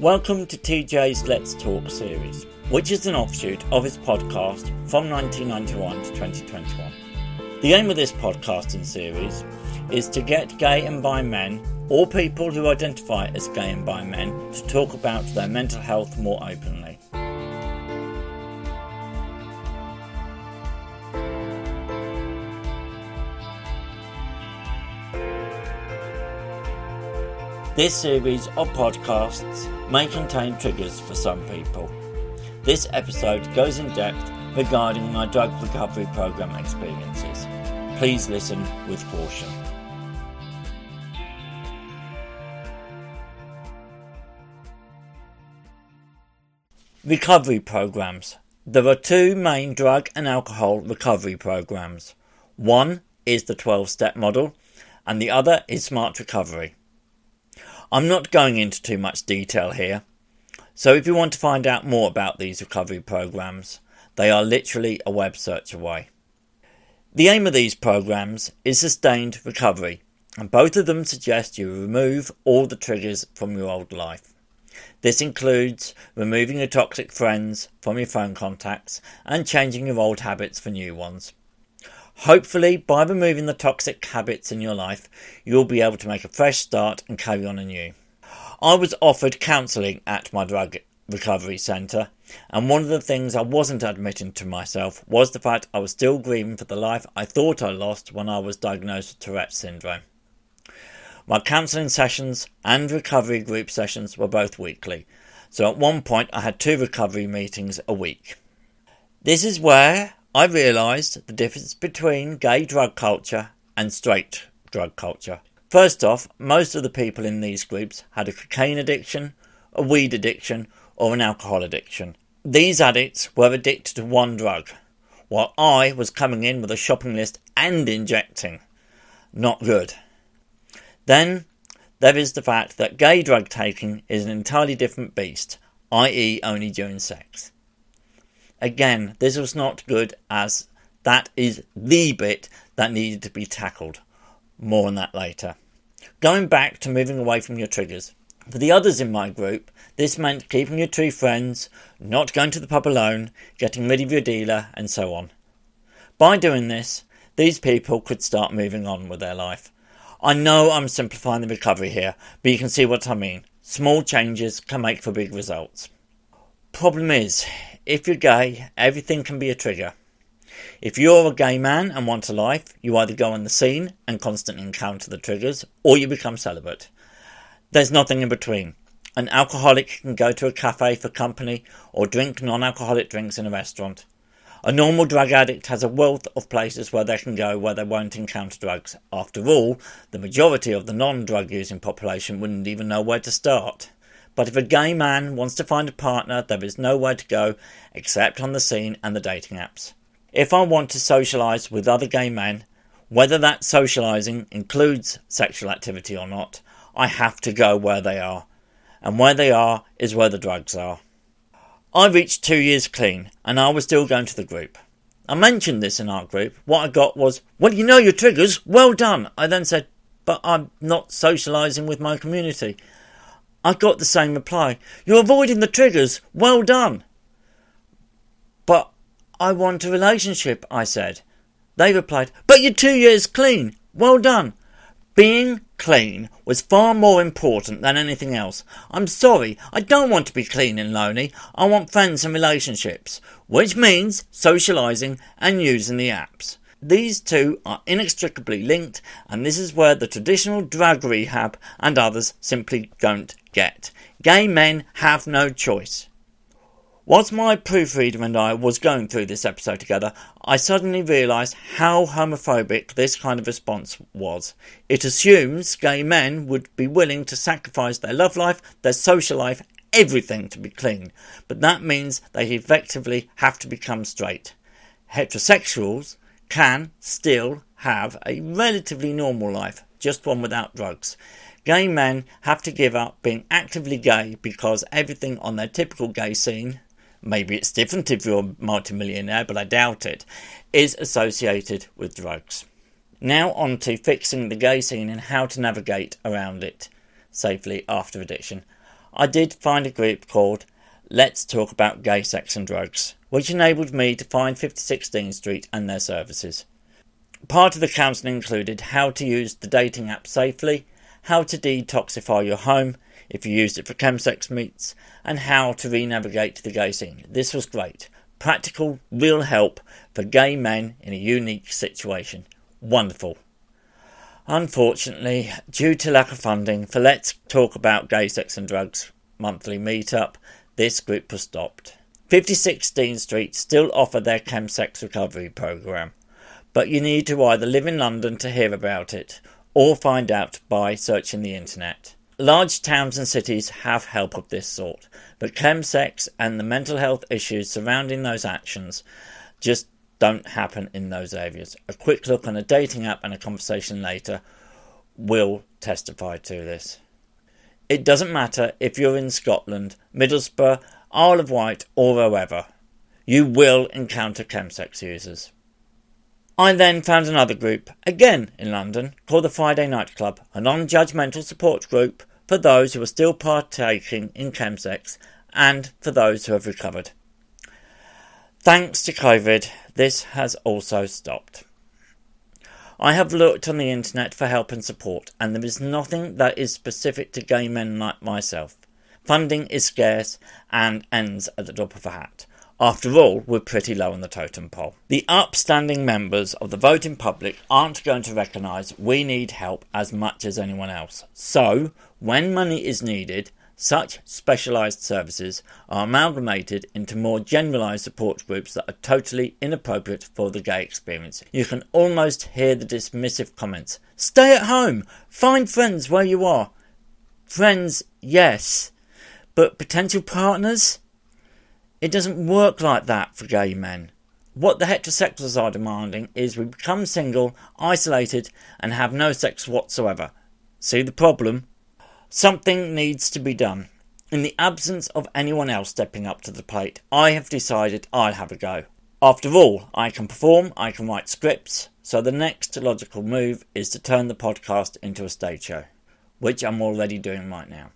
Welcome to TJ's Let's Talk series, which is an offshoot of his podcast from 1991 to 2021. The aim of this podcasting series is to get gay and bi men, or people who identify as gay and bi men, to talk about their mental health more openly. This series of podcasts may contain triggers for some people. This episode goes in depth regarding my drug recovery program experiences. Please listen with caution. Recovery programs. There are two main drug and alcohol recovery programs. One is the 12 step model, and the other is Smart Recovery. I'm not going into too much detail here, so if you want to find out more about these recovery programs, they are literally a web search away. The aim of these programs is sustained recovery, and both of them suggest you remove all the triggers from your old life. This includes removing your toxic friends from your phone contacts and changing your old habits for new ones. Hopefully, by removing the toxic habits in your life, you'll be able to make a fresh start and carry on anew. I was offered counselling at my drug recovery centre, and one of the things I wasn't admitting to myself was the fact I was still grieving for the life I thought I lost when I was diagnosed with Tourette's syndrome. My counselling sessions and recovery group sessions were both weekly, so at one point I had two recovery meetings a week. This is where I realised the difference between gay drug culture and straight drug culture. First off, most of the people in these groups had a cocaine addiction, a weed addiction, or an alcohol addiction. These addicts were addicted to one drug, while I was coming in with a shopping list and injecting. Not good. Then there is the fact that gay drug taking is an entirely different beast, i.e., only during sex. Again, this was not good as that is the bit that needed to be tackled. More on that later. Going back to moving away from your triggers. For the others in my group, this meant keeping your true friends, not going to the pub alone, getting rid of your dealer, and so on. By doing this, these people could start moving on with their life. I know I'm simplifying the recovery here, but you can see what I mean. Small changes can make for big results. Problem is, if you're gay, everything can be a trigger. If you're a gay man and want a life, you either go on the scene and constantly encounter the triggers, or you become celibate. There's nothing in between. An alcoholic can go to a cafe for company or drink non alcoholic drinks in a restaurant. A normal drug addict has a wealth of places where they can go where they won't encounter drugs. After all, the majority of the non drug using population wouldn't even know where to start. But if a gay man wants to find a partner, there is nowhere to go except on the scene and the dating apps. If I want to socialise with other gay men, whether that socialising includes sexual activity or not, I have to go where they are. And where they are is where the drugs are. I reached two years clean, and I was still going to the group. I mentioned this in our group. What I got was, Well, you know your triggers. Well done. I then said, But I'm not socialising with my community. I got the same reply. You're avoiding the triggers. Well done. But I want a relationship, I said. They replied, But you're two years clean. Well done. Being clean was far more important than anything else. I'm sorry, I don't want to be clean and lonely. I want friends and relationships, which means socialising and using the apps. These two are inextricably linked, and this is where the traditional drug rehab and others simply don't get. Gay men have no choice. Whilst my proofreader and I was going through this episode together, I suddenly realised how homophobic this kind of response was. It assumes gay men would be willing to sacrifice their love life, their social life, everything to be clean, but that means they effectively have to become straight. Heterosexuals can still have a relatively normal life, just one without drugs. Gay men have to give up being actively gay because everything on their typical gay scene, maybe it's different if you're a multimillionaire, but I doubt it, is associated with drugs. Now on to fixing the gay scene and how to navigate around it safely after addiction. I did find a group called Let's Talk About Gay Sex and Drugs, which enabled me to find 56 Dean Street and their services. Part of the counselling included how to use the dating app safely, how to detoxify your home if you used it for chemsex meets, and how to re-navigate the gay scene. This was great. Practical, real help for gay men in a unique situation. Wonderful. Unfortunately, due to lack of funding for Let's Talk About Gay Sex and Drugs monthly meetup, this group was stopped. 56 Dean Street still offer their chemsex recovery program, but you need to either live in London to hear about it or find out by searching the internet. Large towns and cities have help of this sort, but chemsex and the mental health issues surrounding those actions just don't happen in those areas. A quick look on a dating app and a conversation later will testify to this. It doesn't matter if you're in Scotland, Middlesbrough, Isle of Wight, or wherever, you will encounter chemsex users. I then found another group, again in London, called the Friday Night Club, a non judgmental support group for those who are still partaking in chemsex and for those who have recovered. Thanks to COVID, this has also stopped. I have looked on the internet for help and support, and there is nothing that is specific to gay men like myself. Funding is scarce and ends at the drop of a hat. After all, we're pretty low on the totem pole. The upstanding members of the voting public aren't going to recognise we need help as much as anyone else. So, when money is needed, such specialised services are amalgamated into more generalised support groups that are totally inappropriate for the gay experience. You can almost hear the dismissive comments Stay at home! Find friends where you are! Friends, yes, but potential partners? It doesn't work like that for gay men. What the heterosexuals are demanding is we become single, isolated, and have no sex whatsoever. See the problem? Something needs to be done. In the absence of anyone else stepping up to the plate, I have decided I'll have a go. After all, I can perform, I can write scripts, so the next logical move is to turn the podcast into a stage show, which I'm already doing right now.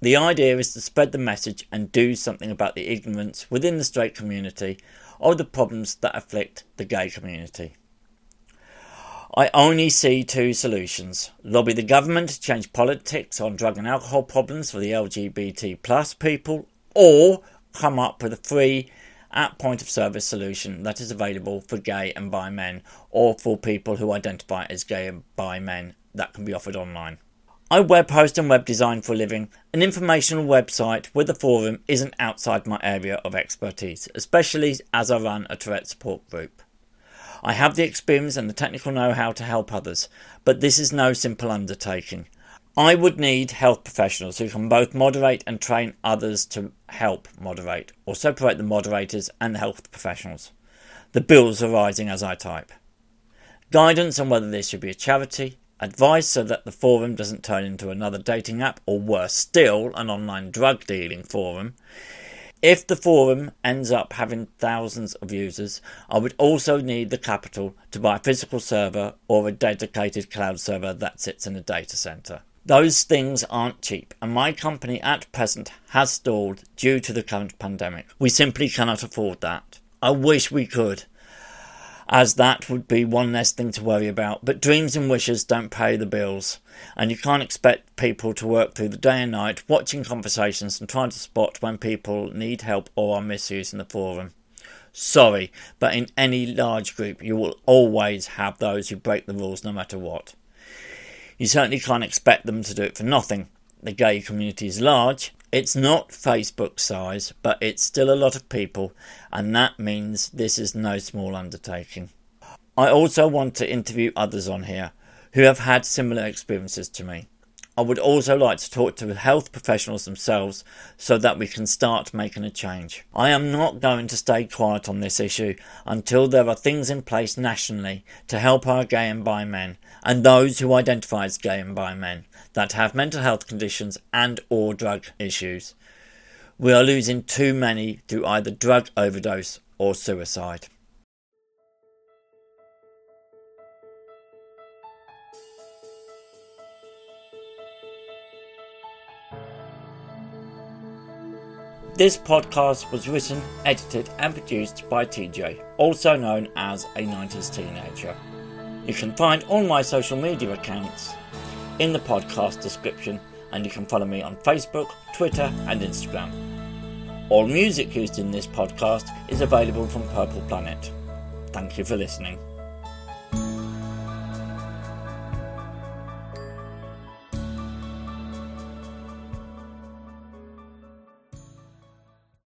The idea is to spread the message and do something about the ignorance within the straight community of the problems that afflict the gay community. I only see two solutions lobby the government to change politics on drug and alcohol problems for the LGBT plus people, or come up with a free at point of service solution that is available for gay and bi men or for people who identify as gay and bi men that can be offered online. I web host and web design for a living. An informational website with a forum isn't outside my area of expertise, especially as I run a Tourette support group. I have the experience and the technical know how to help others, but this is no simple undertaking. I would need health professionals who can both moderate and train others to help moderate, or separate the moderators and the health professionals. The bills are rising as I type. Guidance on whether this should be a charity, Advice so that the forum doesn't turn into another dating app or worse still, an online drug dealing forum. If the forum ends up having thousands of users, I would also need the capital to buy a physical server or a dedicated cloud server that sits in a data center. Those things aren't cheap, and my company at present has stalled due to the current pandemic. We simply cannot afford that. I wish we could, as that would be one less thing to worry about. But dreams and wishes don't pay the bills, and you can't expect people to work through the day and night watching conversations and trying to spot when people need help or are misusing the forum. Sorry, but in any large group, you will always have those who break the rules no matter what. You certainly can't expect them to do it for nothing. The gay community is large, it's not Facebook size, but it's still a lot of people, and that means this is no small undertaking. I also want to interview others on here who have had similar experiences to me. I would also like to talk to health professionals themselves so that we can start making a change. I am not going to stay quiet on this issue until there are things in place nationally to help our gay and bi men and those who identify as gay and bi men that have mental health conditions and or drug issues. We are losing too many through either drug overdose or suicide. This podcast was written, edited, and produced by TJ, also known as a 90s teenager. You can find all my social media accounts in the podcast description, and you can follow me on Facebook, Twitter, and Instagram. All music used in this podcast is available from Purple Planet. Thank you for listening.